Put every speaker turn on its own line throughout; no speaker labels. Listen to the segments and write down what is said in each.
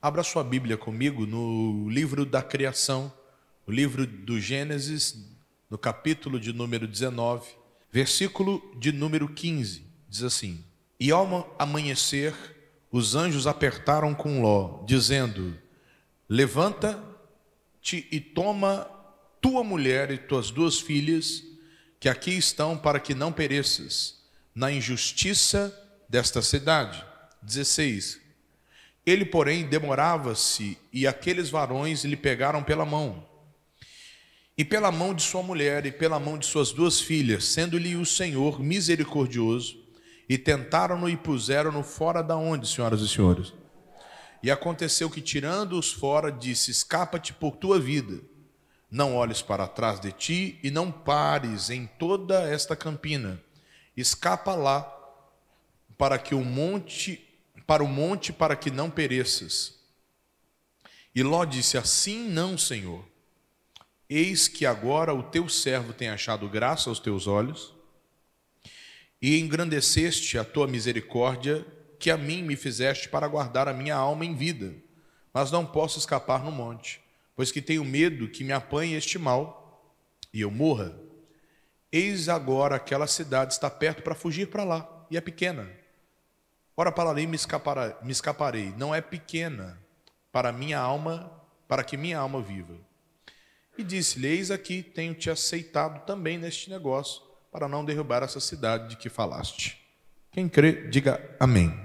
Abra sua Bíblia comigo no livro da criação, o livro do Gênesis, no capítulo de número 19, versículo de número 15. Diz assim: E ao amanhecer, os anjos apertaram com Ló, dizendo: Levanta-te e toma tua mulher e tuas duas filhas, que aqui estão, para que não pereças na injustiça desta cidade. 16. Ele, porém, demorava-se, e aqueles varões lhe pegaram pela mão, e pela mão de sua mulher, e pela mão de suas duas filhas, sendo-lhe o Senhor misericordioso, e tentaram-no e puseram-no fora da onde, senhoras e senhores? E aconteceu que, tirando-os fora, disse: Escapa-te por tua vida, não olhes para trás de ti, e não pares em toda esta campina, escapa lá, para que o monte para o monte para que não pereças. E Ló disse: Assim não, Senhor. Eis que agora o teu servo tem achado graça aos teus olhos, e engrandeceste a tua misericórdia, que a mim me fizeste para guardar a minha alma em vida, mas não posso escapar no monte, pois que tenho medo que me apanhe este mal e eu morra. Eis agora aquela cidade está perto para fugir para lá, e é pequena Ora, para ali me, me escaparei. Não é pequena para minha alma, para que minha alma viva. E disse-lhe: Eis aqui, tenho te aceitado também neste negócio, para não derrubar essa cidade de que falaste. Quem crê, diga amém.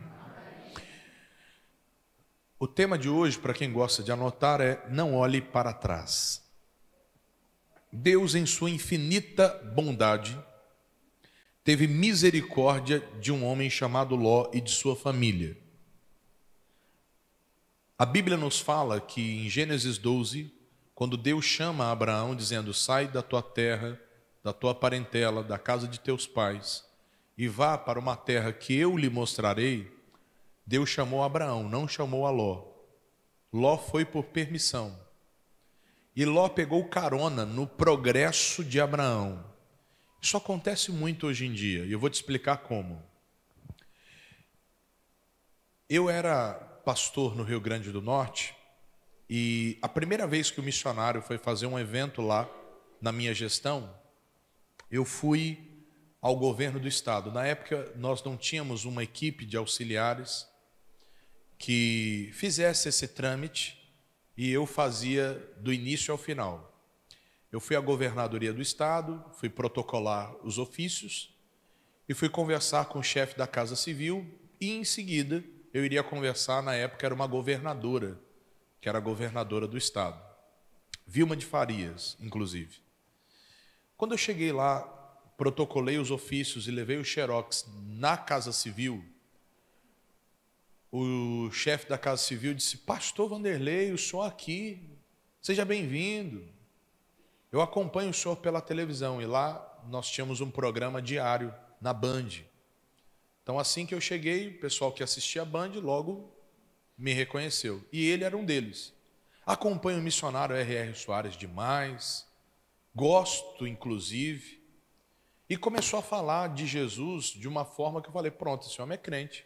O tema de hoje, para quem gosta de anotar, é Não olhe para trás. Deus, em sua infinita bondade, teve misericórdia de um homem chamado Ló e de sua família. A Bíblia nos fala que em Gênesis 12, quando Deus chama Abraão dizendo: Sai da tua terra, da tua parentela, da casa de teus pais, e vá para uma terra que eu lhe mostrarei, Deus chamou Abraão, não chamou a Ló. Ló foi por permissão. E Ló pegou carona no progresso de Abraão. Isso acontece muito hoje em dia, e eu vou te explicar como. Eu era pastor no Rio Grande do Norte, e a primeira vez que o missionário foi fazer um evento lá, na minha gestão, eu fui ao governo do estado. Na época, nós não tínhamos uma equipe de auxiliares que fizesse esse trâmite, e eu fazia do início ao final. Eu fui à governadoria do estado, fui protocolar os ofícios e fui conversar com o chefe da Casa Civil e em seguida eu iria conversar, na época era uma governadora, que era governadora do estado. Vilma de Farias, inclusive. Quando eu cheguei lá, protocolei os ofícios e levei o xerox na Casa Civil, o chefe da Casa Civil disse: Pastor Vanderlei, o senhor aqui, seja bem-vindo. Eu acompanho o senhor pela televisão e lá nós tínhamos um programa diário na Band. Então, assim que eu cheguei, o pessoal que assistia a Band logo me reconheceu. E ele era um deles. Acompanho o missionário R.R. Soares demais, gosto, inclusive. E começou a falar de Jesus de uma forma que eu falei: pronto, esse homem é crente.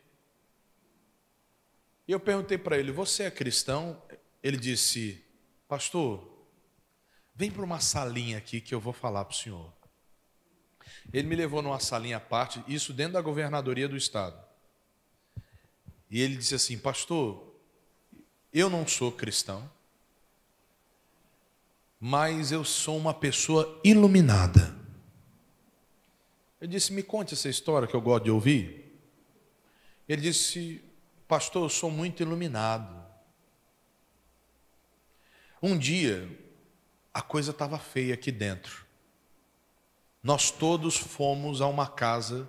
E eu perguntei para ele: Você é cristão? Ele disse: Pastor, Vem para uma salinha aqui que eu vou falar para o senhor. Ele me levou numa salinha à parte, isso dentro da governadoria do estado. E ele disse assim: Pastor, eu não sou cristão, mas eu sou uma pessoa iluminada. Eu disse: Me conte essa história que eu gosto de ouvir. Ele disse: Pastor, eu sou muito iluminado. Um dia, a coisa estava feia aqui dentro. Nós todos fomos a uma casa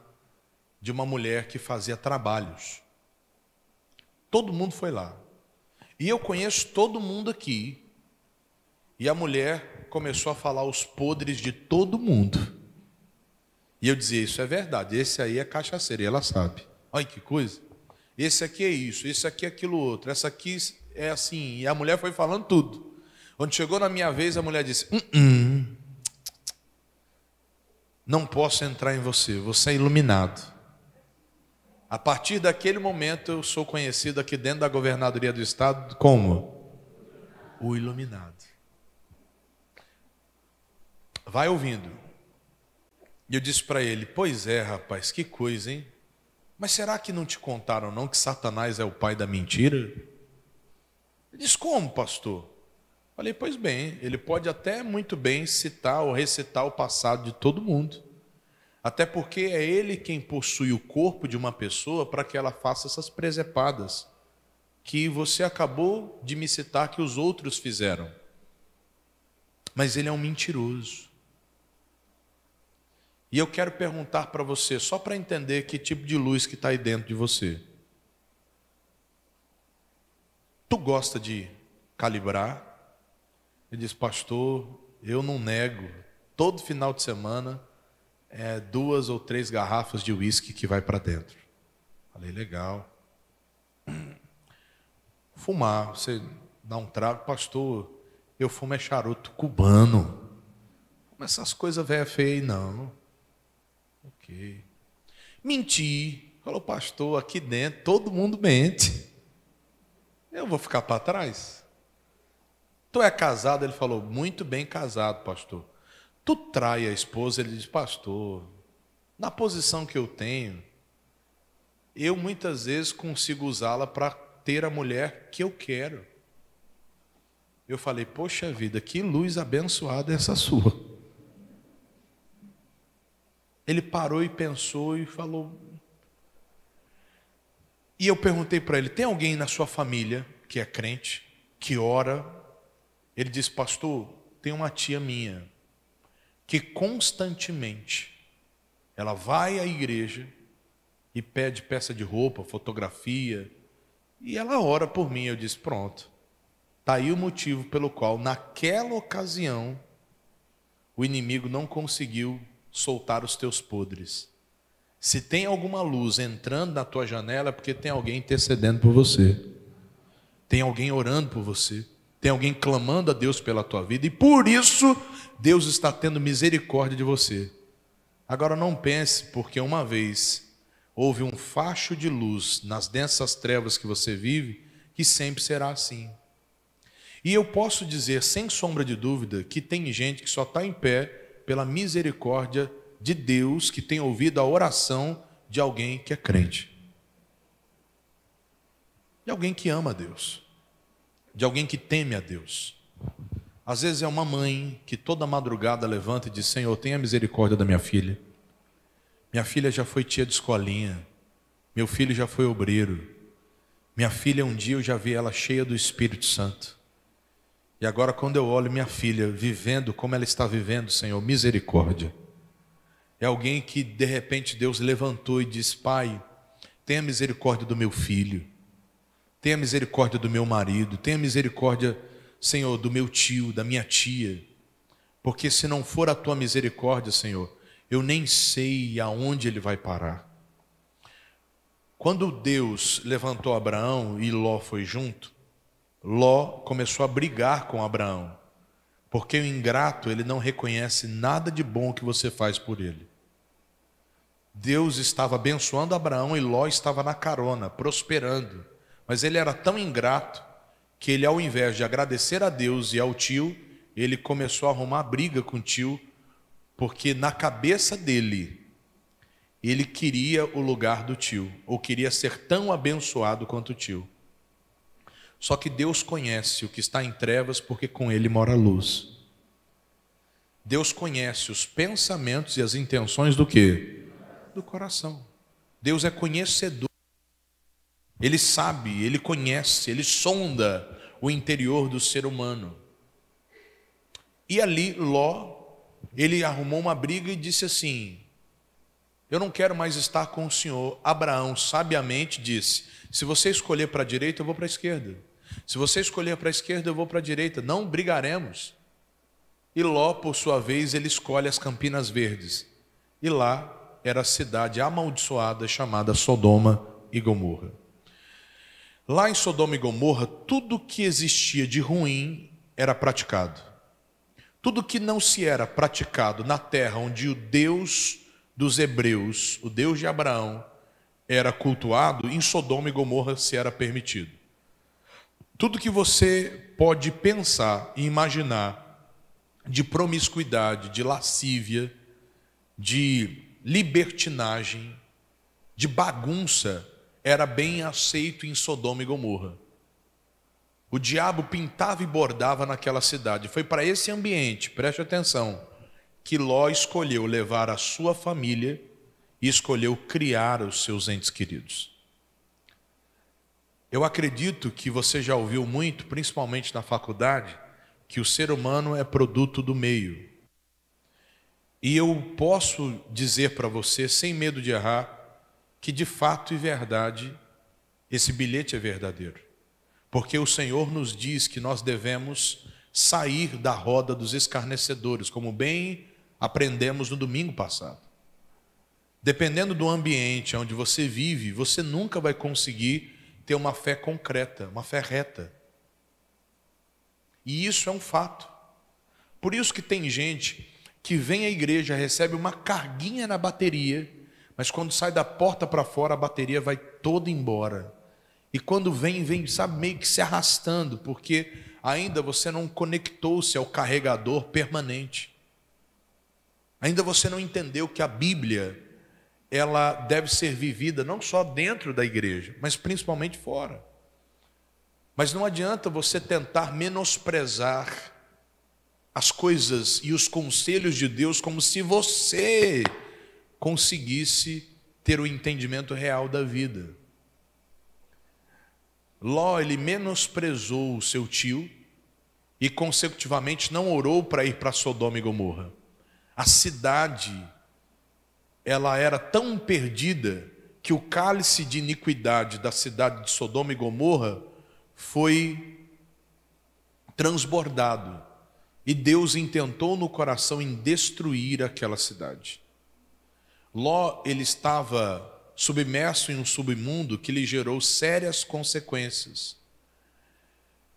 de uma mulher que fazia trabalhos. Todo mundo foi lá. E eu conheço todo mundo aqui. E a mulher começou a falar os podres de todo mundo. E eu dizia: Isso é verdade, esse aí é cachaceiro, e ela sabe. Olha que coisa. Esse aqui é isso, esse aqui é aquilo outro, essa aqui é assim. E a mulher foi falando tudo. Quando chegou na minha vez, a mulher disse: hum, hum, Não posso entrar em você, você é iluminado. A partir daquele momento eu sou conhecido aqui dentro da governadoria do estado como o iluminado. Vai ouvindo. E eu disse para ele: Pois é, rapaz, que coisa, hein? Mas será que não te contaram não que Satanás é o pai da mentira? Ele disse: Como, pastor? Falei: Pois bem, ele pode até muito bem citar ou recitar o passado de todo mundo. Até porque é ele quem possui o corpo de uma pessoa para que ela faça essas presepadas que você acabou de me citar que os outros fizeram. Mas ele é um mentiroso. E eu quero perguntar para você, só para entender que tipo de luz que está aí dentro de você. Tu gosta de calibrar? Ele diz, pastor, eu não nego. Todo final de semana é duas ou três garrafas de uísque que vai para dentro. Falei, legal. Fumar, você dá um trago, pastor, eu fumo é charuto cubano. Essas coisas velha feia não. Ok. Mentir. Falou, pastor, aqui dentro todo mundo mente. Eu vou ficar para trás? Tu é casado? Ele falou, muito bem casado, pastor. Tu trai a esposa? Ele diz, pastor, na posição que eu tenho, eu muitas vezes consigo usá-la para ter a mulher que eu quero. Eu falei, poxa vida, que luz abençoada é essa sua. Ele parou e pensou e falou. E eu perguntei para ele: tem alguém na sua família que é crente, que ora? Ele disse: Pastor, tem uma tia minha que constantemente ela vai à igreja e pede peça de roupa, fotografia, e ela ora por mim. Eu disse: Pronto, está aí o motivo pelo qual, naquela ocasião, o inimigo não conseguiu soltar os teus podres. Se tem alguma luz entrando na tua janela, é porque tem alguém intercedendo por você. Tem alguém orando por você. Tem alguém clamando a Deus pela tua vida. E por isso, Deus está tendo misericórdia de você. Agora não pense, porque uma vez houve um facho de luz nas densas trevas que você vive, que sempre será assim. E eu posso dizer, sem sombra de dúvida, que tem gente que só está em pé pela misericórdia de Deus que tem ouvido a oração de alguém que é crente. De alguém que ama a Deus. De alguém que teme a Deus. Às vezes é uma mãe que toda madrugada levanta e diz: Senhor, tenha misericórdia da minha filha. Minha filha já foi tia de escolinha. Meu filho já foi obreiro. Minha filha, um dia eu já vi ela cheia do Espírito Santo. E agora, quando eu olho minha filha vivendo como ela está vivendo, Senhor, misericórdia. É alguém que de repente Deus levantou e disse: Pai, tenha misericórdia do meu filho, tenha misericórdia do meu marido, tenha misericórdia, Senhor, do meu tio, da minha tia, porque se não for a tua misericórdia, Senhor, eu nem sei aonde ele vai parar. Quando Deus levantou Abraão e Ló foi junto, Ló começou a brigar com Abraão, porque o ingrato ele não reconhece nada de bom que você faz por ele. Deus estava abençoando Abraão e Ló estava na carona, prosperando, mas ele era tão ingrato que ele, ao invés de agradecer a Deus e ao tio, ele começou a arrumar briga com o tio, porque na cabeça dele ele queria o lugar do tio, ou queria ser tão abençoado quanto o tio. Só que Deus conhece o que está em trevas porque com ele mora a luz. Deus conhece os pensamentos e as intenções do que? Do coração. Deus é conhecedor. Ele sabe, ele conhece, ele sonda o interior do ser humano. E ali Ló, ele arrumou uma briga e disse assim: Eu não quero mais estar com o Senhor. Abraão sabiamente disse: Se você escolher para a direita, eu vou para a esquerda. Se você escolher para a esquerda, eu vou para a direita. Não brigaremos. E Ló, por sua vez, ele escolhe as Campinas Verdes. E lá era a cidade amaldiçoada chamada Sodoma e Gomorra. Lá em Sodoma e Gomorra, tudo que existia de ruim era praticado. Tudo que não se era praticado na terra onde o Deus dos hebreus, o Deus de Abraão, era cultuado, em Sodoma e Gomorra se era permitido. Tudo que você pode pensar e imaginar de promiscuidade, de lascívia, de libertinagem, de bagunça, era bem aceito em Sodoma e Gomorra. O diabo pintava e bordava naquela cidade. Foi para esse ambiente, preste atenção, que Ló escolheu levar a sua família e escolheu criar os seus entes queridos. Eu acredito que você já ouviu muito, principalmente na faculdade, que o ser humano é produto do meio. E eu posso dizer para você, sem medo de errar, que de fato e verdade esse bilhete é verdadeiro. Porque o Senhor nos diz que nós devemos sair da roda dos escarnecedores, como bem aprendemos no domingo passado. Dependendo do ambiente onde você vive, você nunca vai conseguir ter uma fé concreta, uma fé reta. E isso é um fato. Por isso que tem gente que vem à igreja, recebe uma carguinha na bateria, mas quando sai da porta para fora, a bateria vai toda embora. E quando vem, vem, sabe, meio que se arrastando, porque ainda você não conectou-se ao carregador permanente. Ainda você não entendeu que a Bíblia ela deve ser vivida não só dentro da igreja, mas principalmente fora. Mas não adianta você tentar menosprezar as coisas e os conselhos de Deus como se você conseguisse ter o entendimento real da vida. Ló, ele menosprezou o seu tio e, consecutivamente, não orou para ir para Sodoma e Gomorra. A cidade, ela era tão perdida que o cálice de iniquidade da cidade de Sodoma e Gomorra foi transbordado. E Deus intentou no coração em destruir aquela cidade. Ló, ele estava submerso em um submundo que lhe gerou sérias consequências.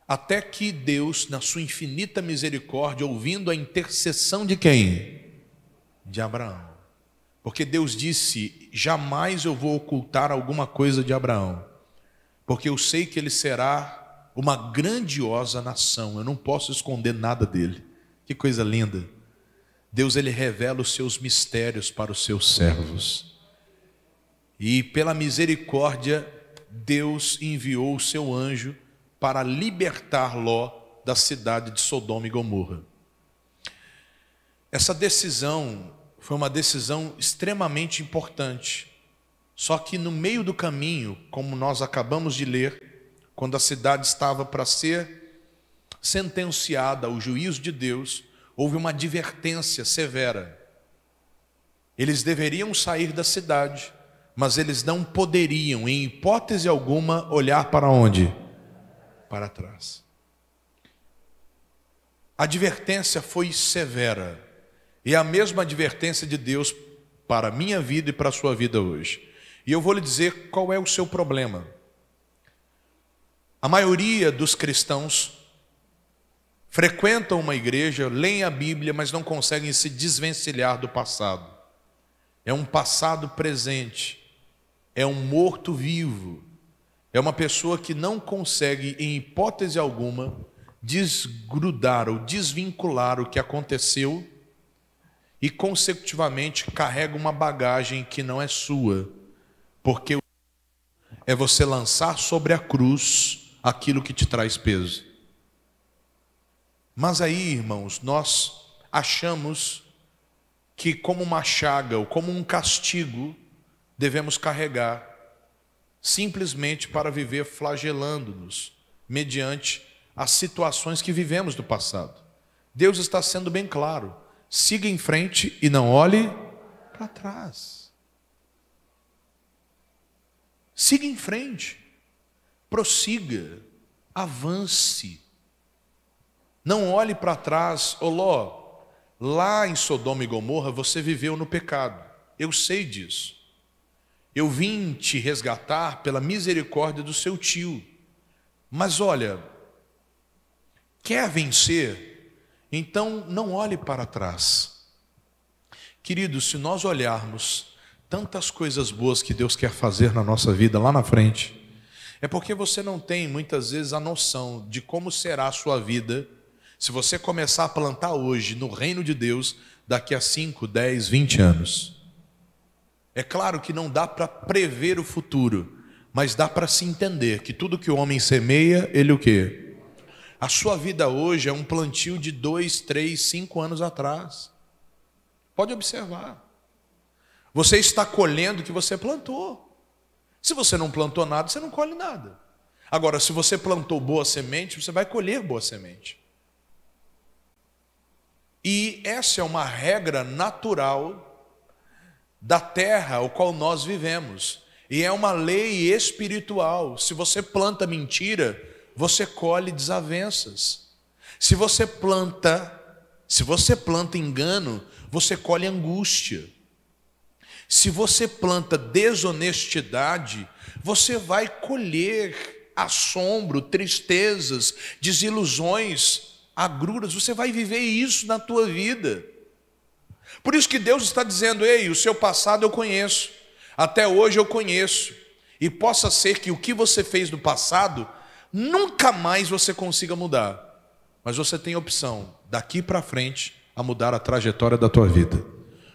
Até que Deus, na sua infinita misericórdia, ouvindo a intercessão de quem? De Abraão. Porque Deus disse: Jamais eu vou ocultar alguma coisa de Abraão, porque eu sei que ele será uma grandiosa nação, eu não posso esconder nada dele. Que coisa linda. Deus ele revela os seus mistérios para os seus servos. E pela misericórdia, Deus enviou o seu anjo para libertar Ló da cidade de Sodoma e Gomorra. Essa decisão foi uma decisão extremamente importante. Só que no meio do caminho, como nós acabamos de ler, quando a cidade estava para ser sentenciada ao juízo de Deus, houve uma advertência severa. Eles deveriam sair da cidade, mas eles não poderiam, em hipótese alguma, olhar para onde? Para trás. A advertência foi severa, e a mesma advertência de Deus para a minha vida e para a sua vida hoje. E eu vou lhe dizer qual é o seu problema. A maioria dos cristãos frequentam uma igreja, leem a Bíblia, mas não conseguem se desvencilhar do passado. É um passado presente é um morto-vivo, é uma pessoa que não consegue, em hipótese alguma, desgrudar ou desvincular o que aconteceu e, consecutivamente, carrega uma bagagem que não é sua, porque é você lançar sobre a cruz aquilo que te traz peso. Mas aí, irmãos, nós achamos que, como uma chaga ou como um castigo, devemos carregar, simplesmente para viver flagelando-nos, mediante as situações que vivemos do passado. Deus está sendo bem claro: siga em frente e não olhe para trás. Siga em frente, prossiga, avance. Não olhe para trás, Oló, lá em Sodoma e Gomorra você viveu no pecado. Eu sei disso. Eu vim te resgatar pela misericórdia do seu tio. Mas olha, quer vencer? Então não olhe para trás. Queridos, se nós olharmos tantas coisas boas que Deus quer fazer na nossa vida lá na frente, é porque você não tem muitas vezes a noção de como será a sua vida se você começar a plantar hoje no reino de Deus daqui a 5, 10, 20 anos. É claro que não dá para prever o futuro, mas dá para se entender que tudo que o homem semeia, ele o quê? A sua vida hoje é um plantio de dois, três, cinco anos atrás. Pode observar. Você está colhendo o que você plantou. Se você não plantou nada, você não colhe nada. Agora, se você plantou boa semente, você vai colher boa semente. E essa é uma regra natural da terra ao qual nós vivemos. E é uma lei espiritual. Se você planta mentira, você colhe desavenças. Se você planta, se você planta engano, você colhe angústia. Se você planta desonestidade, você vai colher assombro, tristezas, desilusões, agruras, você vai viver isso na tua vida. Por isso que Deus está dizendo: ei, o seu passado eu conheço, até hoje eu conheço, e possa ser que o que você fez no passado, nunca mais você consiga mudar, mas você tem opção, daqui para frente, a mudar a trajetória da tua vida.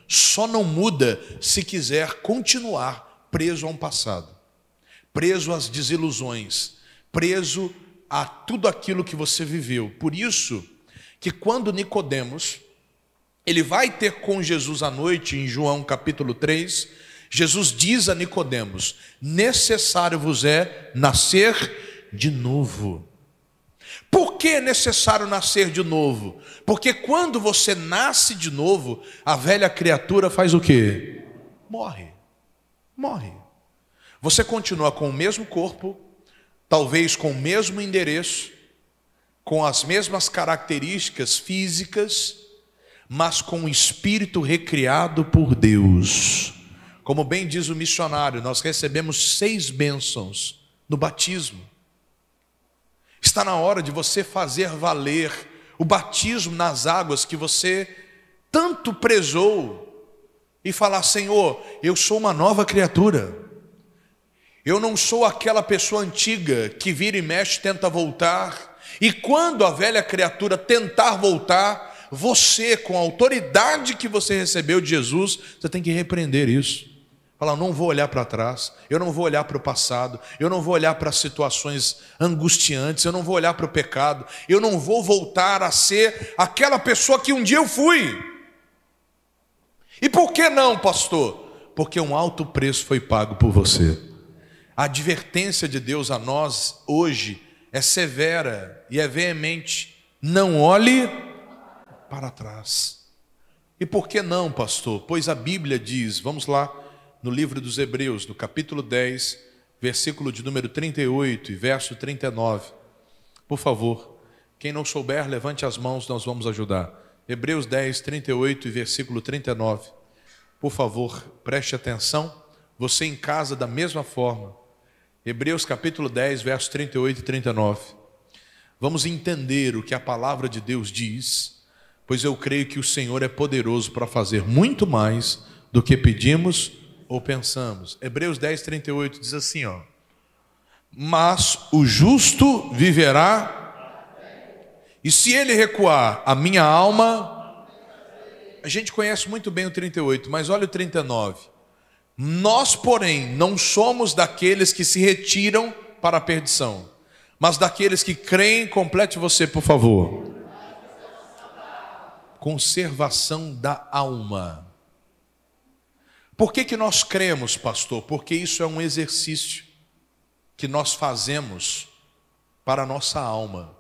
Só não muda se quiser continuar preso a um passado, preso às desilusões, preso a tudo aquilo que você viveu. Por isso que quando Nicodemos ele vai ter com Jesus à noite, em João capítulo 3. Jesus diz a Nicodemos: necessário vos é nascer de novo. Por que é necessário nascer de novo? Porque quando você nasce de novo, a velha criatura faz o quê? Morre. Morre. Você continua com o mesmo corpo, talvez com o mesmo endereço, com as mesmas características físicas, mas com o espírito recriado por Deus. Como bem diz o missionário, nós recebemos seis bênçãos no batismo. Está na hora de você fazer valer o batismo nas águas que você tanto prezou e falar: Senhor, eu sou uma nova criatura. Eu não sou aquela pessoa antiga que vira e mexe, tenta voltar, e quando a velha criatura tentar voltar, você, com a autoridade que você recebeu de Jesus, você tem que repreender isso. Falar, não vou olhar para trás, eu não vou olhar para o passado, eu não vou olhar para situações angustiantes, eu não vou olhar para o pecado, eu não vou voltar a ser aquela pessoa que um dia eu fui. E por que não, pastor? Porque um alto preço foi pago por você. A advertência de Deus a nós hoje é severa e é veemente. Não olhe para trás. E por que não, pastor? Pois a Bíblia diz, vamos lá, no livro dos Hebreus, no capítulo 10, versículo de número 38 e verso 39. Por favor, quem não souber, levante as mãos, nós vamos ajudar. Hebreus 10, 38 e versículo 39. Por favor, preste atenção. Você em casa, da mesma forma. Hebreus capítulo 10, verso 38 e 39. Vamos entender o que a palavra de Deus diz pois eu creio que o Senhor é poderoso para fazer muito mais do que pedimos ou pensamos. Hebreus 10, 38 diz assim: ó, Mas o justo viverá, e se ele recuar, a minha alma. A gente conhece muito bem o 38, mas olha o 39. Nós, porém, não somos daqueles que se retiram para a perdição, mas daqueles que creem. Complete você, por favor conservação da alma. Por que, que nós cremos, pastor? Porque isso é um exercício que nós fazemos para a nossa alma.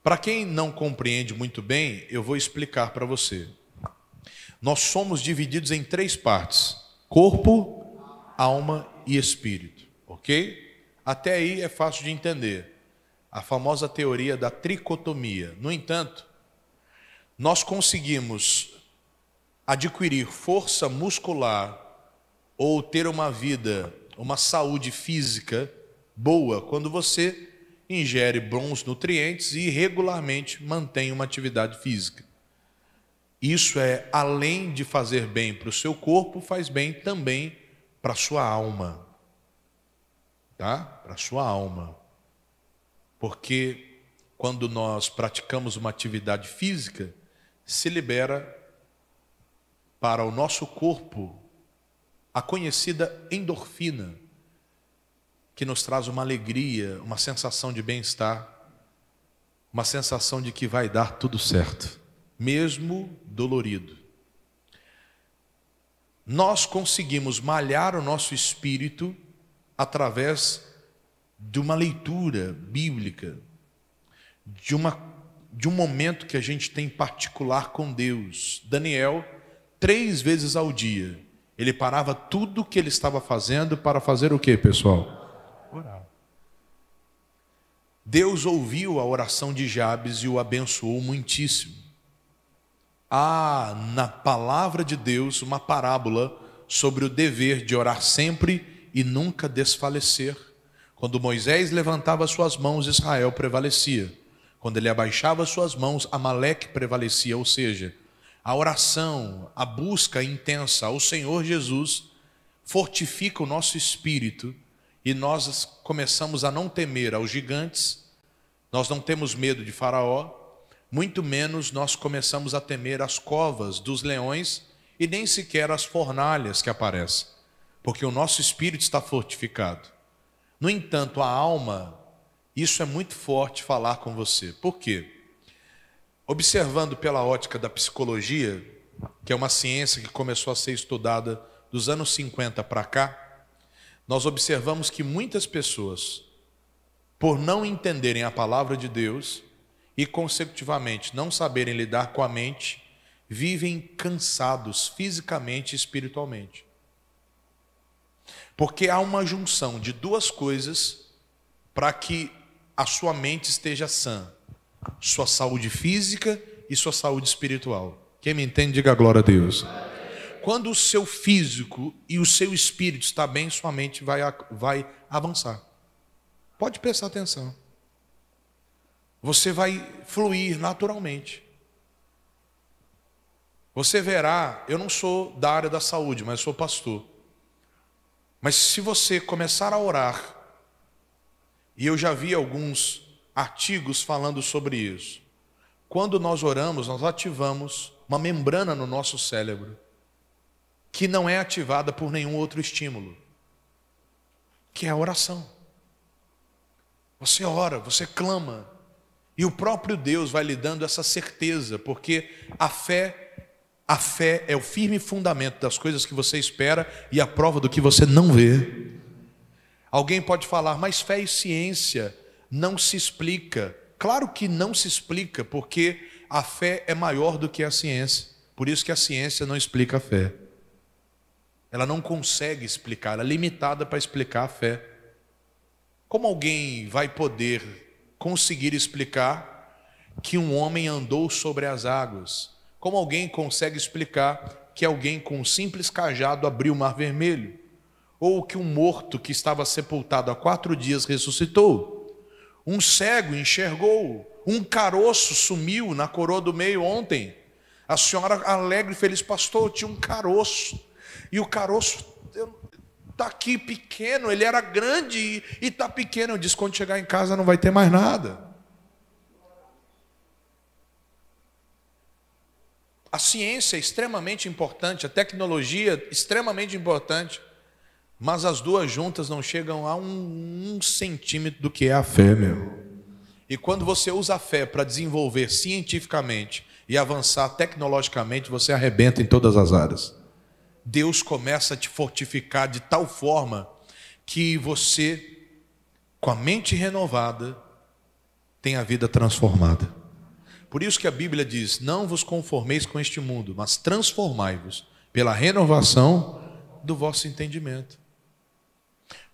Para quem não compreende muito bem, eu vou explicar para você. Nós somos divididos em três partes: corpo, alma e espírito, ok? Até aí é fácil de entender. A famosa teoria da tricotomia. No entanto, nós conseguimos adquirir força muscular ou ter uma vida, uma saúde física boa quando você ingere bons nutrientes e regularmente mantém uma atividade física. Isso é além de fazer bem para o seu corpo, faz bem também para a sua alma. Tá? Para a sua alma. Porque quando nós praticamos uma atividade física, se libera para o nosso corpo a conhecida endorfina, que nos traz uma alegria, uma sensação de bem-estar, uma sensação de que vai dar tudo certo, mesmo dolorido. Nós conseguimos malhar o nosso espírito através de uma leitura bíblica, de, uma, de um momento que a gente tem particular com Deus. Daniel, três vezes ao dia, ele parava tudo o que ele estava fazendo para fazer o que, pessoal? Orar. Deus ouviu a oração de Jabes e o abençoou muitíssimo. Há na palavra de Deus uma parábola sobre o dever de orar sempre e nunca desfalecer. Quando Moisés levantava suas mãos, Israel prevalecia. Quando ele abaixava suas mãos, Amaleque prevalecia, ou seja, a oração, a busca intensa ao Senhor Jesus fortifica o nosso espírito e nós começamos a não temer aos gigantes, nós não temos medo de Faraó, muito menos nós começamos a temer as covas dos leões e nem sequer as fornalhas que aparecem, porque o nosso espírito está fortificado. No entanto, a alma, isso é muito forte falar com você. Por quê? Observando pela ótica da psicologia, que é uma ciência que começou a ser estudada dos anos 50 para cá, nós observamos que muitas pessoas, por não entenderem a palavra de Deus e, consecutivamente, não saberem lidar com a mente, vivem cansados fisicamente e espiritualmente. Porque há uma junção de duas coisas para que a sua mente esteja sã sua saúde física e sua saúde espiritual. Quem me entende, diga glória a Deus. Quando o seu físico e o seu espírito está bem, sua mente vai, vai avançar. Pode prestar atenção. Você vai fluir naturalmente. Você verá, eu não sou da área da saúde, mas sou pastor. Mas se você começar a orar, e eu já vi alguns artigos falando sobre isso. Quando nós oramos, nós ativamos uma membrana no nosso cérebro que não é ativada por nenhum outro estímulo, que é a oração. Você ora, você clama, e o próprio Deus vai lhe dando essa certeza, porque a fé a fé é o firme fundamento das coisas que você espera e a prova do que você não vê. Alguém pode falar, mas fé e ciência não se explica. Claro que não se explica, porque a fé é maior do que a ciência. Por isso que a ciência não explica a fé. Ela não consegue explicar, ela é limitada para explicar a fé. Como alguém vai poder conseguir explicar que um homem andou sobre as águas? Como alguém consegue explicar que alguém com um simples cajado abriu o mar vermelho? Ou que um morto que estava sepultado há quatro dias ressuscitou? Um cego enxergou, um caroço sumiu na coroa do meio ontem. A senhora alegre e feliz, pastor, tinha um caroço. E o caroço está aqui pequeno, ele era grande e está pequeno. Eu disse: quando chegar em casa não vai ter mais nada. A ciência é extremamente importante, a tecnologia é extremamente importante. Mas as duas juntas não chegam a um, um centímetro do que é a fé, meu. E quando você usa a fé para desenvolver cientificamente e avançar tecnologicamente, você arrebenta em todas as áreas. Deus começa a te fortificar de tal forma que você, com a mente renovada, tem a vida transformada. Por isso que a Bíblia diz: Não vos conformeis com este mundo, mas transformai-vos pela renovação do vosso entendimento.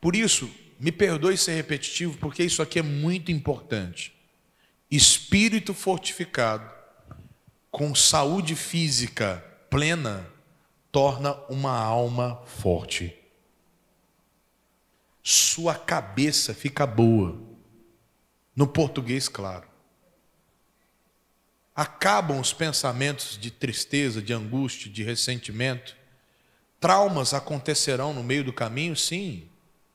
Por isso, me perdoe ser repetitivo, porque isso aqui é muito importante. Espírito fortificado, com saúde física plena, torna uma alma forte. Sua cabeça fica boa. No português, claro. acabam os pensamentos de tristeza, de angústia, de ressentimento. Traumas acontecerão no meio do caminho, sim.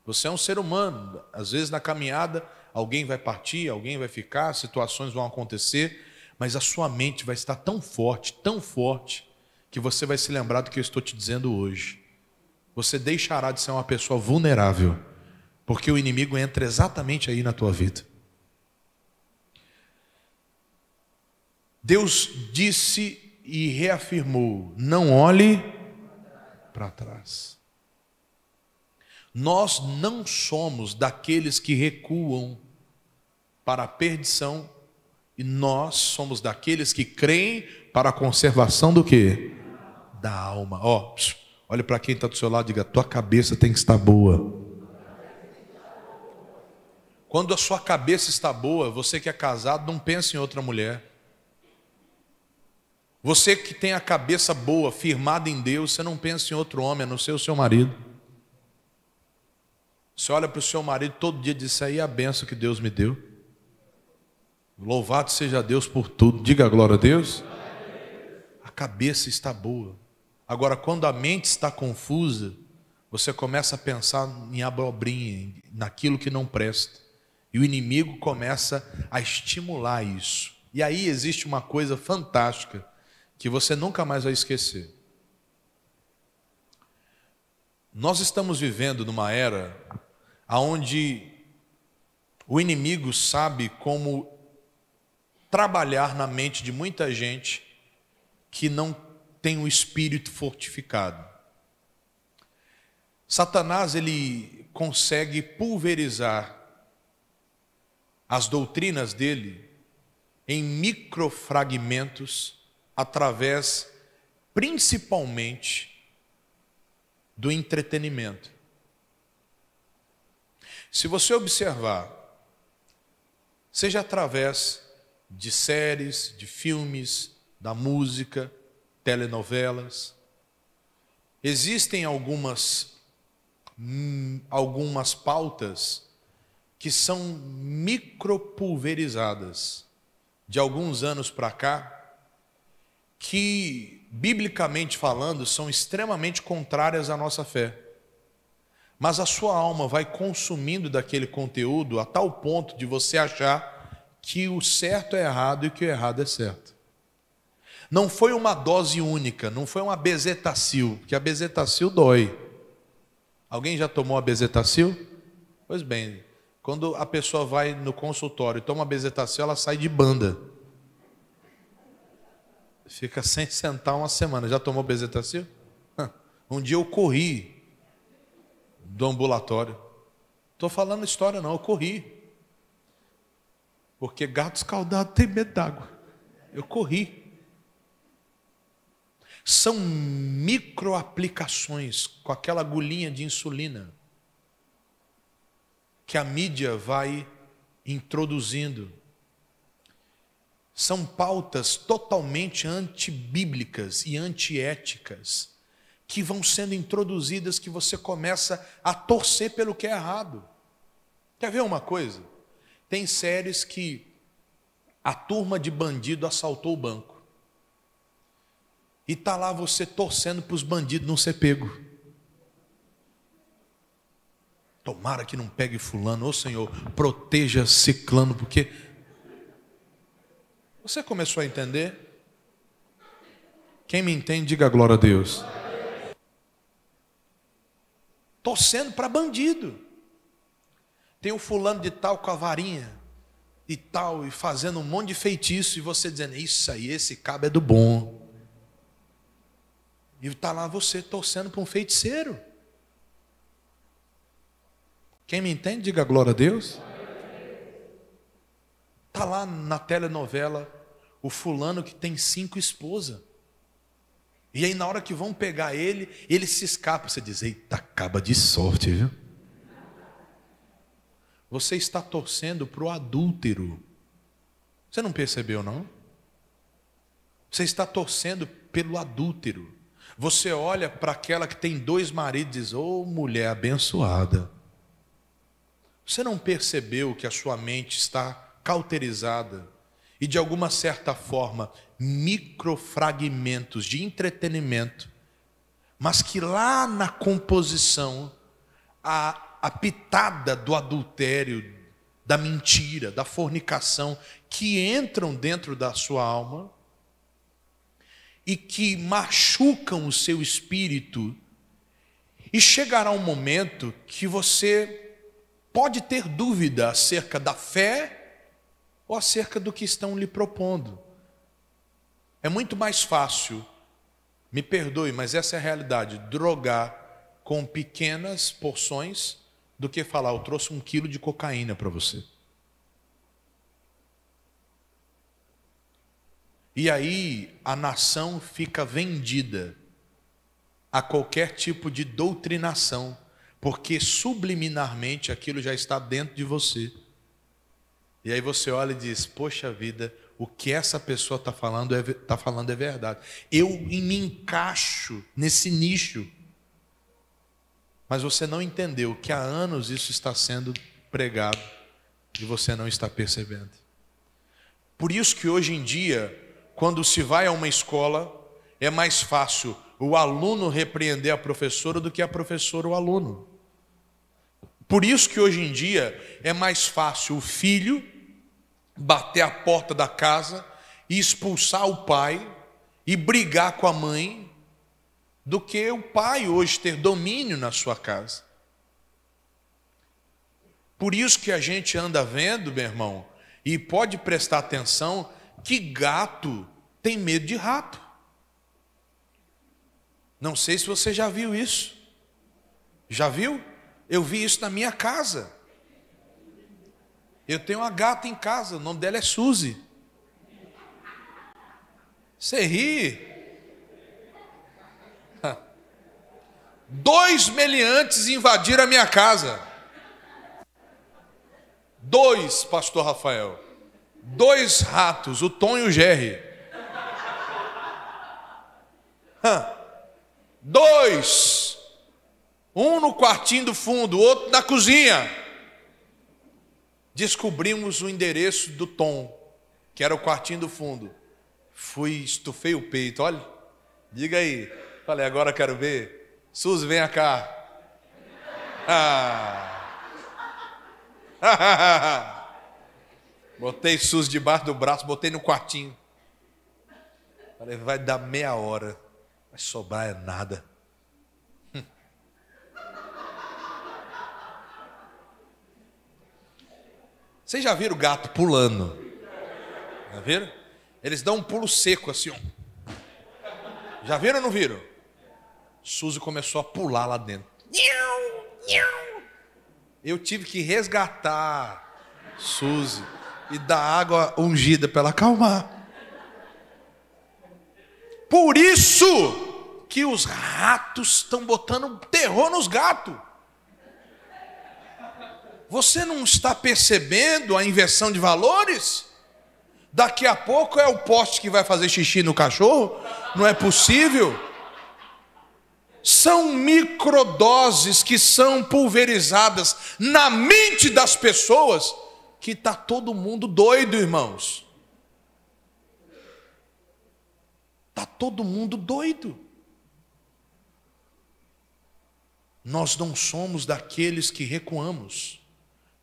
Você é um ser humano. Às vezes na caminhada alguém vai partir, alguém vai ficar, situações vão acontecer, mas a sua mente vai estar tão forte, tão forte, que você vai se lembrar do que eu estou te dizendo hoje. Você deixará de ser uma pessoa vulnerável, porque o inimigo entra exatamente aí na tua vida. Deus disse e reafirmou: não olhe para trás. Nós não somos daqueles que recuam para a perdição, e nós somos daqueles que creem para a conservação do que? Da alma. Ó, oh, olha para quem está do seu lado e diga: tua cabeça tem que estar boa. Quando a sua cabeça está boa, você que é casado, não pensa em outra mulher. Você que tem a cabeça boa, firmada em Deus, você não pensa em outro homem, a não ser o seu marido. Você olha para o seu marido todo dia e diz: aí é a benção que Deus me deu. Louvado seja Deus por tudo. Diga a glória a Deus. A cabeça está boa. Agora, quando a mente está confusa, você começa a pensar em abobrinha, naquilo que não presta. E o inimigo começa a estimular isso. E aí existe uma coisa fantástica que você nunca mais vai esquecer. Nós estamos vivendo numa era onde o inimigo sabe como trabalhar na mente de muita gente que não tem o espírito fortificado. Satanás ele consegue pulverizar as doutrinas dele em microfragmentos através principalmente do entretenimento. Se você observar, seja através de séries, de filmes, da música, telenovelas, existem algumas hum, algumas pautas que são micropulverizadas. De alguns anos para cá, que, biblicamente falando, são extremamente contrárias à nossa fé. Mas a sua alma vai consumindo daquele conteúdo a tal ponto de você achar que o certo é errado e que o errado é certo. Não foi uma dose única, não foi uma bezetacil, porque a bezetacil dói. Alguém já tomou a bezetacil? Pois bem, quando a pessoa vai no consultório e toma a bezetacil, ela sai de banda. Fica sem sentar uma semana. Já tomou bezetacil? Um dia eu corri do ambulatório. Estou falando história não, eu corri. Porque gato escaldado tem medo d'água. Eu corri. São microaplicações com aquela agulhinha de insulina que a mídia vai introduzindo são pautas totalmente antibíblicas e antiéticas que vão sendo introduzidas que você começa a torcer pelo que é errado. Quer ver uma coisa? Tem séries que a turma de bandido assaltou o banco. E tá lá você torcendo para os bandidos não ser pego. Tomara que não pegue fulano, ô Senhor, proteja ciclano, porque você começou a entender? Quem me entende, diga glória a Deus. Torcendo para bandido. Tem o um fulano de tal com a varinha e tal, e fazendo um monte de feitiço, e você dizendo, isso aí, esse cabo é do bom. E está lá você torcendo para um feiticeiro. Quem me entende, diga glória a Deus. Está lá na telenovela o fulano que tem cinco esposas. E aí, na hora que vão pegar ele, ele se escapa. Você diz: Eita, acaba de sorte, viu? Você está torcendo para o adúltero. Você não percebeu, não? Você está torcendo pelo adúltero. Você olha para aquela que tem dois maridos e diz: Ô oh, mulher abençoada. Você não percebeu que a sua mente está cauterizada e de alguma certa forma microfragmentos de entretenimento, mas que lá na composição a, a pitada do adultério, da mentira, da fornicação que entram dentro da sua alma e que machucam o seu espírito. E chegará um momento que você pode ter dúvida acerca da fé ou acerca do que estão lhe propondo. É muito mais fácil, me perdoe, mas essa é a realidade, drogar com pequenas porções do que falar, eu trouxe um quilo de cocaína para você. E aí a nação fica vendida a qualquer tipo de doutrinação, porque subliminarmente aquilo já está dentro de você. E aí você olha e diz: Poxa vida, o que essa pessoa está falando, é, tá falando é verdade. Eu me encaixo nesse nicho. Mas você não entendeu que há anos isso está sendo pregado e você não está percebendo. Por isso que hoje em dia, quando se vai a uma escola, é mais fácil o aluno repreender a professora do que a professora o aluno. Por isso que hoje em dia é mais fácil o filho bater a porta da casa e expulsar o pai e brigar com a mãe do que o pai hoje ter domínio na sua casa. Por isso que a gente anda vendo, meu irmão, e pode prestar atenção, que gato tem medo de rato. Não sei se você já viu isso. Já viu? Eu vi isso na minha casa. Eu tenho uma gata em casa, o nome dela é Suzy. Você ri? Dois meliantes invadiram a minha casa. Dois, pastor Rafael. Dois ratos, o Tom e o Jerry. Dois. Um no quartinho do fundo, outro na cozinha. Descobrimos o endereço do Tom, que era o quartinho do fundo. Fui, estufei o peito, olha. Diga aí. Falei, agora quero ver. Suzy, venha cá. Ah. botei Suzy debaixo do braço, botei no quartinho. Falei, vai dar meia hora. Vai sobrar é nada. Vocês já viram o gato pulando? Já viram? Eles dão um pulo seco assim, ó. Já viram ou não viram? Suzy começou a pular lá dentro. Eu tive que resgatar Suzy e dar água ungida para ela acalmar. Por isso que os ratos estão botando terror nos gatos. Você não está percebendo a inversão de valores? Daqui a pouco é o poste que vai fazer xixi no cachorro? Não é possível? São microdoses que são pulverizadas na mente das pessoas, que está todo mundo doido, irmãos. Está todo mundo doido. Nós não somos daqueles que recuamos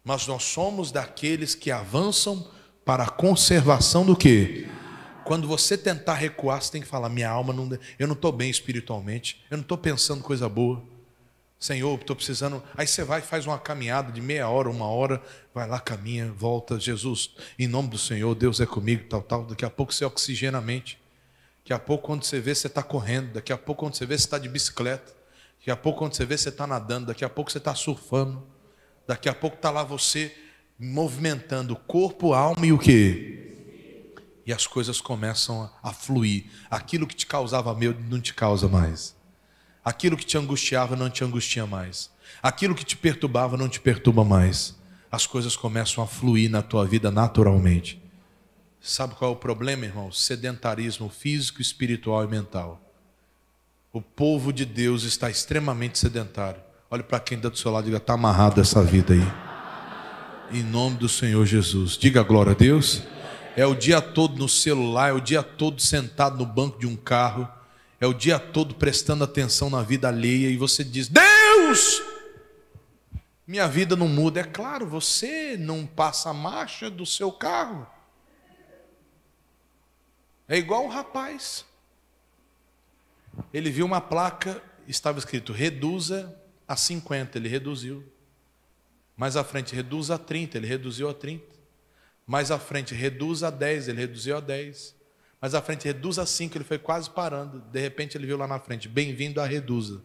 mas nós somos daqueles que avançam para a conservação do que? Quando você tentar recuar, você tem que falar: minha alma, não, eu não estou bem espiritualmente, eu não estou pensando coisa boa. Senhor, estou precisando. Aí você vai, faz uma caminhada de meia hora, uma hora, vai lá, caminha, volta. Jesus, em nome do Senhor, Deus é comigo, tal, tal. Daqui a pouco você oxigena a mente. Daqui a pouco, quando você vê, você está correndo. Daqui a pouco, quando você vê, você está de bicicleta. Daqui a pouco, quando você vê, você está nadando. Daqui a pouco, você está surfando. Daqui a pouco está lá você movimentando corpo, a alma e o que? E as coisas começam a fluir. Aquilo que te causava medo não te causa mais. Aquilo que te angustiava não te angustia mais. Aquilo que te perturbava não te perturba mais. As coisas começam a fluir na tua vida naturalmente. Sabe qual é o problema, irmão? Sedentarismo físico, espiritual e mental. O povo de Deus está extremamente sedentário. Olhe para quem está do seu lado e diga: está amarrado essa vida aí. Em nome do Senhor Jesus. Diga glória a Deus. É o dia todo no celular, é o dia todo sentado no banco de um carro, é o dia todo prestando atenção na vida alheia e você diz: Deus, minha vida não muda. É claro, você não passa a marcha do seu carro. É igual o rapaz. Ele viu uma placa, estava escrito reduza a 50, ele reduziu. Mais à frente, reduza a 30, ele reduziu a 30. Mais à frente, reduz a 10, ele reduziu a 10. Mais à frente, reduz a 5, ele foi quase parando. De repente, ele viu lá na frente, bem-vindo a Reduza.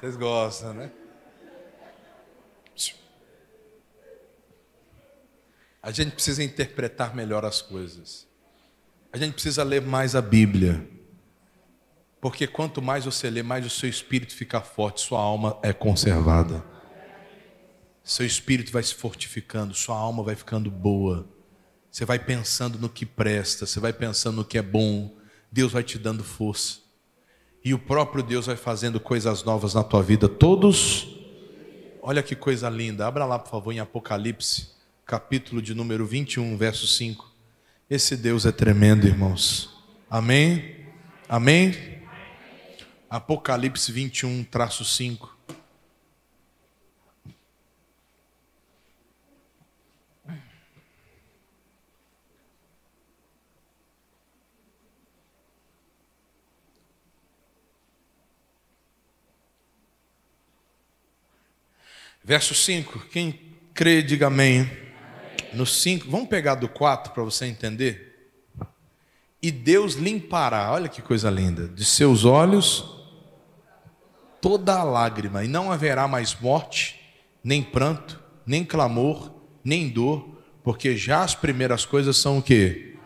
Vocês gostam, né? A gente precisa interpretar melhor as coisas. A gente precisa ler mais a Bíblia. Porque quanto mais você lê, mais o seu espírito fica forte, sua alma é conservada. Seu espírito vai se fortificando, sua alma vai ficando boa. Você vai pensando no que presta, você vai pensando no que é bom. Deus vai te dando força. E o próprio Deus vai fazendo coisas novas na tua vida todos. Olha que coisa linda. Abra lá, por favor, em Apocalipse capítulo de número 21, verso 5. Esse Deus é tremendo, irmãos. Amém? Amém? Apocalipse 21, traço 5. Verso 5. Quem crê, diga amém no 5, vamos pegar do 4 para você entender? E Deus limpará, olha que coisa linda, de seus olhos toda a lágrima, e não haverá mais morte, nem pranto, nem clamor, nem dor, porque já as primeiras coisas são o quê?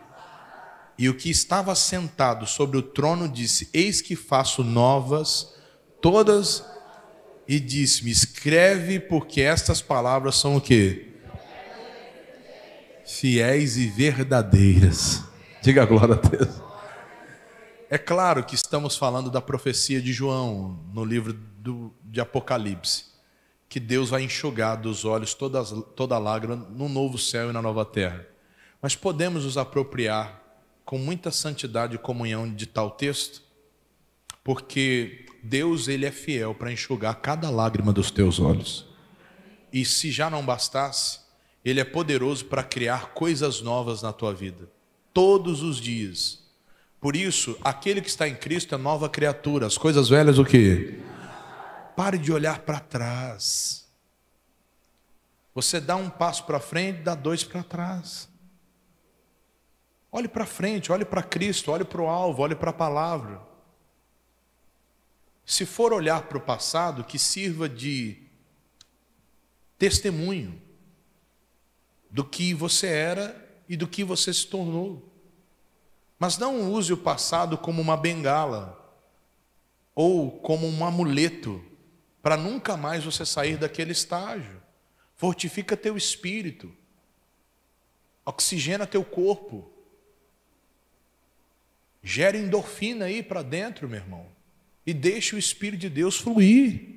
E o que estava sentado sobre o trono disse: Eis que faço novas todas, e disse-me: Escreve, porque estas palavras são o quê? Fiéis e verdadeiras. Diga a glória a Deus. É claro que estamos falando da profecia de João no livro do, de Apocalipse, que Deus vai enxugar dos olhos toda, toda lágrima no novo céu e na nova terra. Mas podemos nos apropriar com muita santidade e comunhão de tal texto, porque Deus ele é fiel para enxugar cada lágrima dos teus olhos. E se já não bastasse, ele é poderoso para criar coisas novas na tua vida, todos os dias. Por isso, aquele que está em Cristo é nova criatura. As coisas velhas o quê? Pare de olhar para trás. Você dá um passo para frente, dá dois para trás. Olhe para frente, olhe para Cristo, olhe para o alvo, olhe para a palavra. Se for olhar para o passado, que sirva de testemunho do que você era e do que você se tornou. Mas não use o passado como uma bengala ou como um amuleto para nunca mais você sair daquele estágio. Fortifica teu espírito, oxigena teu corpo, gera endorfina aí para dentro, meu irmão, e deixa o Espírito de Deus fluir.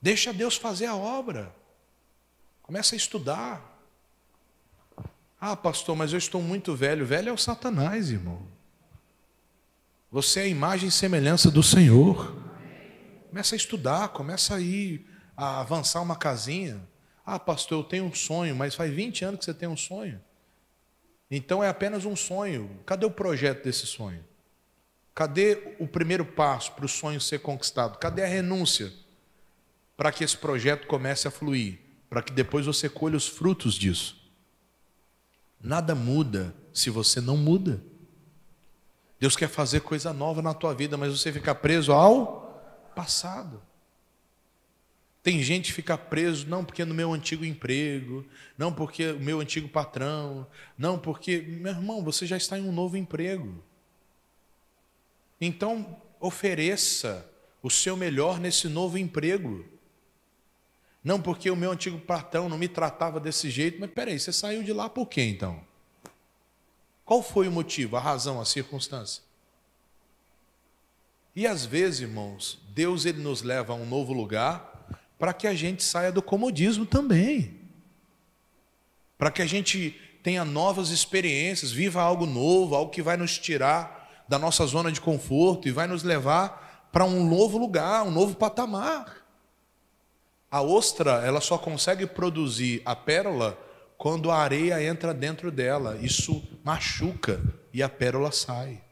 Deixa Deus fazer a obra. Começa a estudar. Ah, pastor, mas eu estou muito velho. Velho é o Satanás, irmão. Você é a imagem e semelhança do Senhor. Começa a estudar, começa a ir a avançar uma casinha. Ah, pastor, eu tenho um sonho, mas faz 20 anos que você tem um sonho. Então é apenas um sonho. Cadê o projeto desse sonho? Cadê o primeiro passo para o sonho ser conquistado? Cadê a renúncia para que esse projeto comece a fluir? Para que depois você colha os frutos disso. Nada muda se você não muda. Deus quer fazer coisa nova na tua vida, mas você fica preso ao passado. Tem gente que fica preso, não porque no meu antigo emprego, não porque o meu antigo patrão, não porque, meu irmão, você já está em um novo emprego. Então, ofereça o seu melhor nesse novo emprego. Não porque o meu antigo patrão não me tratava desse jeito, mas peraí, você saiu de lá por quê então? Qual foi o motivo, a razão, a circunstância? E às vezes, irmãos, Deus ele nos leva a um novo lugar para que a gente saia do comodismo também. Para que a gente tenha novas experiências, viva algo novo, algo que vai nos tirar da nossa zona de conforto e vai nos levar para um novo lugar, um novo patamar. A ostra, ela só consegue produzir a pérola quando a areia entra dentro dela. Isso machuca e a pérola sai.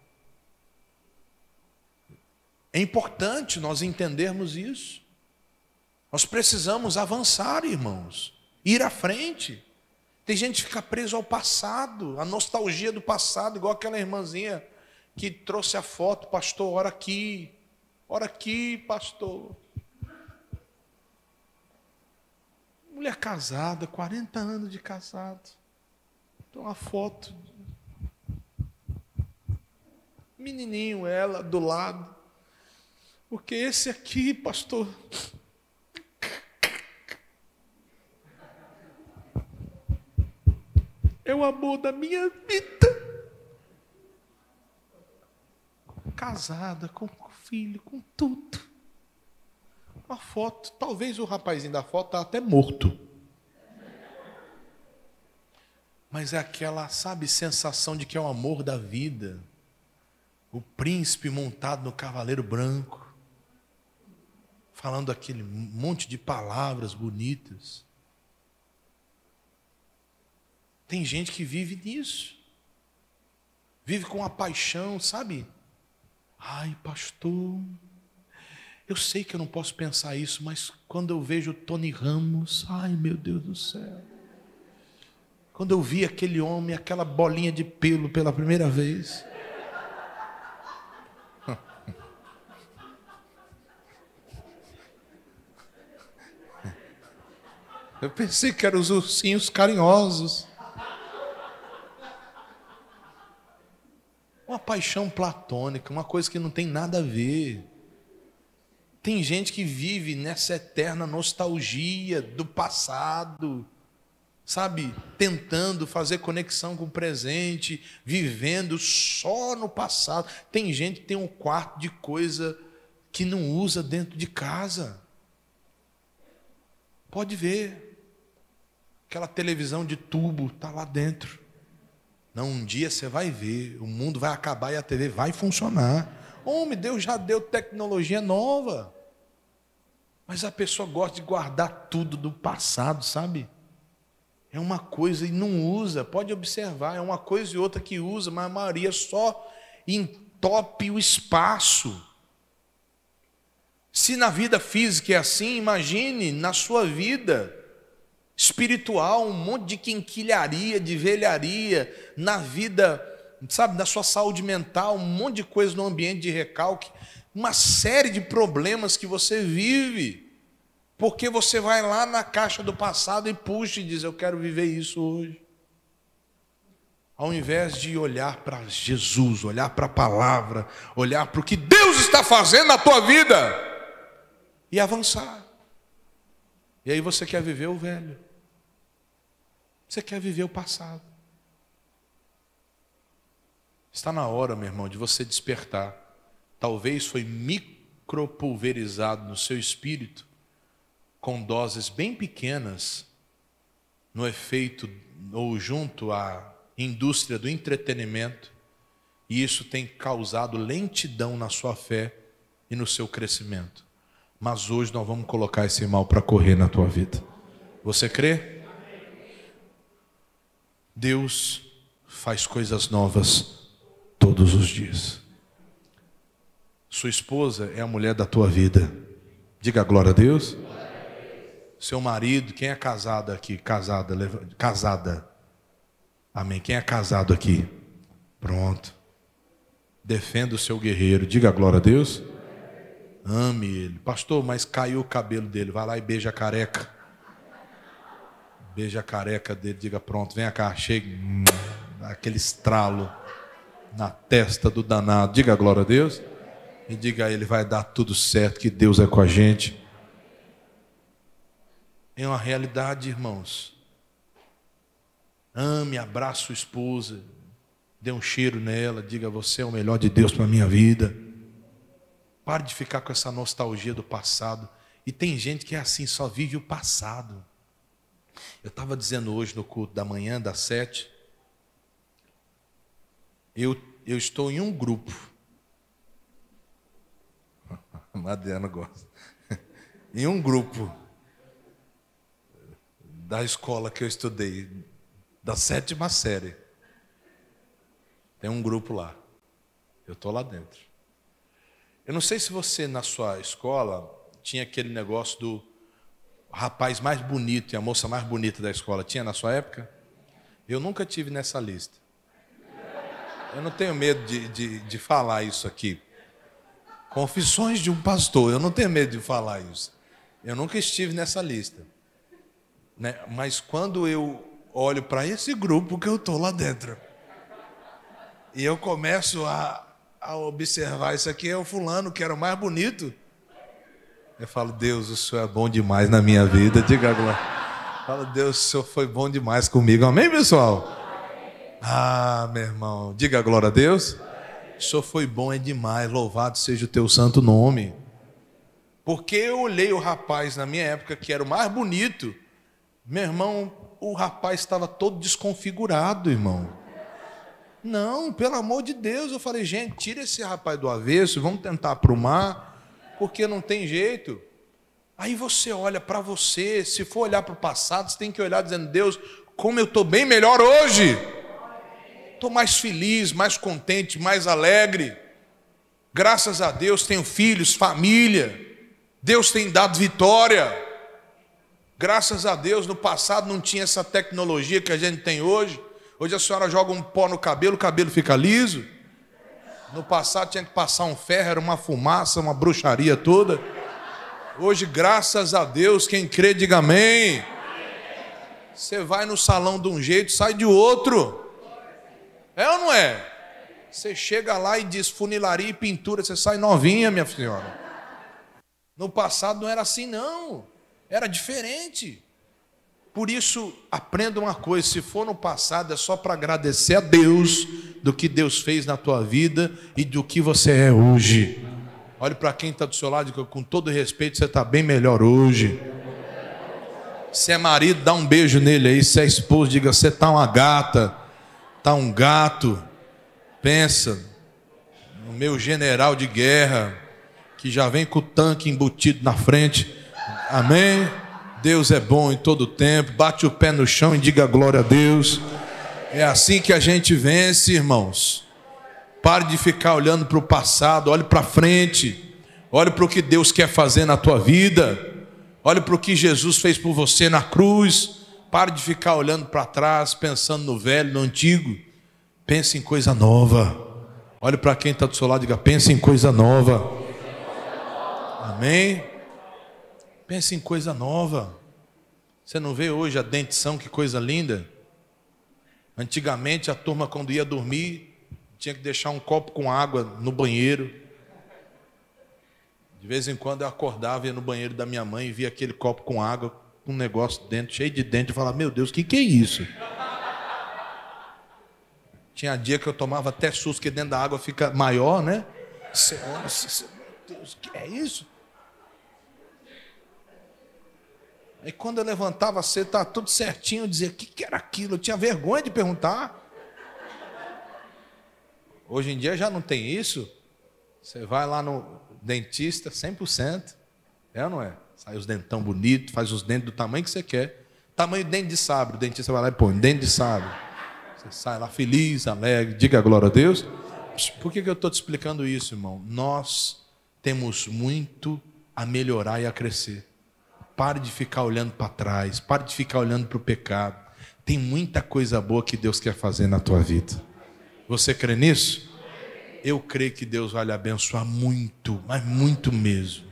É importante nós entendermos isso. Nós precisamos avançar, irmãos, ir à frente. Tem gente que fica preso ao passado, a nostalgia do passado, igual aquela irmãzinha que trouxe a foto, pastor, ora aqui, ora aqui, pastor. Mulher casada, 40 anos de casado. Então a foto. Menininho, ela do lado. Porque esse aqui, pastor. É o amor da minha vida. Casada, com filho, com tudo uma foto. Talvez o rapazinho da foto está até morto. Mas é aquela, sabe, sensação de que é o amor da vida. O príncipe montado no cavaleiro branco. Falando aquele monte de palavras bonitas. Tem gente que vive nisso. Vive com a paixão, sabe? Ai, pastor, eu sei que eu não posso pensar isso, mas quando eu vejo Tony Ramos, ai meu Deus do céu. Quando eu vi aquele homem, aquela bolinha de pelo pela primeira vez. Eu pensei que eram os ursinhos carinhosos. Uma paixão platônica, uma coisa que não tem nada a ver. Tem gente que vive nessa eterna nostalgia do passado, sabe? Tentando fazer conexão com o presente, vivendo só no passado. Tem gente que tem um quarto de coisa que não usa dentro de casa. Pode ver. Aquela televisão de tubo está lá dentro. Não, um dia você vai ver, o mundo vai acabar e a TV vai funcionar. Homem, Deus já deu tecnologia nova. Mas a pessoa gosta de guardar tudo do passado, sabe? É uma coisa e não usa, pode observar, é uma coisa e outra que usa, mas a maioria só entope o espaço. Se na vida física é assim, imagine na sua vida espiritual um monte de quinquilharia, de velharia, na vida sabe, da sua saúde mental, um monte de coisa no ambiente de recalque, uma série de problemas que você vive, porque você vai lá na caixa do passado e puxa e diz: Eu quero viver isso hoje. Ao invés de olhar para Jesus, olhar para a palavra, olhar para o que Deus está fazendo na tua vida e avançar. E aí você quer viver o velho, você quer viver o passado. Está na hora, meu irmão, de você despertar. Talvez foi micropulverizado no seu espírito com doses bem pequenas no efeito ou junto à indústria do entretenimento, e isso tem causado lentidão na sua fé e no seu crescimento. Mas hoje nós vamos colocar esse mal para correr na tua vida. Você crê? Deus faz coisas novas todos os dias. Sua esposa é a mulher da tua vida. Diga glória a Deus. Seu marido, quem é casado aqui? Casada, casada. Amém. Quem é casado aqui? Pronto. Defenda o seu guerreiro. Diga glória a Deus. Ame ele. Pastor, mas caiu o cabelo dele. Vai lá e beija a careca. Beija a careca dele. Diga pronto, vem cá. Hum, aquele estralo na testa do danado. Diga glória a Deus. E diga a ele: vai dar tudo certo, que Deus é com a gente. É uma realidade, irmãos. Ame, abrace sua esposa, dê um cheiro nela, diga: Você é o melhor de Deus para a minha vida. Pare de ficar com essa nostalgia do passado. E tem gente que é assim, só vive o passado. Eu estava dizendo hoje no culto da manhã, das sete, eu, eu estou em um grupo. A Mariana gosta. em um grupo da escola que eu estudei, da sétima série. Tem um grupo lá. Eu estou lá dentro. Eu não sei se você, na sua escola, tinha aquele negócio do rapaz mais bonito e a moça mais bonita da escola. Tinha na sua época? Eu nunca tive nessa lista. Eu não tenho medo de, de, de falar isso aqui. Confissões de um pastor, eu não tenho medo de falar isso. Eu nunca estive nessa lista. Né? Mas quando eu olho para esse grupo que eu estou lá dentro, e eu começo a, a observar isso aqui, é o fulano que era o mais bonito. Eu falo, Deus, o Senhor é bom demais na minha vida. Diga agora. Fala, Deus, o Senhor foi bom demais comigo. Amém, pessoal? Ah, meu irmão. Diga a glória a Deus. O Senhor foi bom é demais. Louvado seja o teu santo nome. Porque eu olhei o rapaz na minha época que era o mais bonito. Meu irmão, o rapaz estava todo desconfigurado, irmão. Não, pelo amor de Deus, eu falei, gente, tira esse rapaz do avesso, vamos tentar aprumar, porque não tem jeito. Aí você olha para você, se for olhar para o passado, você tem que olhar dizendo, Deus, como eu estou bem melhor hoje. Estou mais feliz, mais contente, mais alegre. Graças a Deus tenho filhos, família. Deus tem dado vitória. Graças a Deus, no passado não tinha essa tecnologia que a gente tem hoje. Hoje a senhora joga um pó no cabelo, o cabelo fica liso. No passado tinha que passar um ferro, era uma fumaça, uma bruxaria toda. Hoje, graças a Deus, quem crê, diga amém. Você vai no salão de um jeito, sai de outro. É ou não é? Você chega lá e diz funilaria e pintura, você sai novinha, minha senhora. No passado não era assim, não. Era diferente. Por isso, aprenda uma coisa: se for no passado, é só para agradecer a Deus do que Deus fez na tua vida e do que você é hoje. Olhe para quem está do seu lado, e com todo respeito, você está bem melhor hoje. Se é marido, dá um beijo nele aí. Se é esposo, diga: você está uma gata, está um gato. Pensa no meu general de guerra, que já vem com o tanque embutido na frente Amém? Deus é bom em todo tempo. Bate o pé no chão e diga glória a Deus. É assim que a gente vence, irmãos. Pare de ficar olhando para o passado, olhe para frente. Olhe para o que Deus quer fazer na tua vida. Olhe para o que Jesus fez por você na cruz. Pare de ficar olhando para trás, pensando no velho, no antigo. Pense em coisa nova. Olhe para quem está do seu lado e diga: pense em coisa nova. Amém? Pense em coisa nova. Você não vê hoje a dentição, que coisa linda? Antigamente a turma, quando ia dormir, tinha que deixar um copo com água no banheiro. De vez em quando eu acordava, ia no banheiro da minha mãe e via aquele copo com água, com um negócio dentro, cheio de dente. Eu falava, meu Deus, o que, que é isso? Tinha dia que eu tomava até susto, que dentro da água fica maior, né? Meu Deus, que é isso? Aí quando eu levantava cedo, estava tudo certinho, eu dizia, o que, que era aquilo? Eu tinha vergonha de perguntar. Hoje em dia já não tem isso. Você vai lá no dentista, 100%. É ou não é? Sai os dentão bonito, faz os dentes do tamanho que você quer. Tamanho dente de sabre, o dentista vai lá e põe dente de sabre. Você sai lá feliz, alegre, diga glória a Deus. Por que, que eu estou te explicando isso, irmão? Nós temos muito a melhorar e a crescer. Pare de ficar olhando para trás, pare de ficar olhando para o pecado. Tem muita coisa boa que Deus quer fazer na tua vida. Você crê nisso? Eu creio que Deus vai lhe abençoar muito, mas muito mesmo.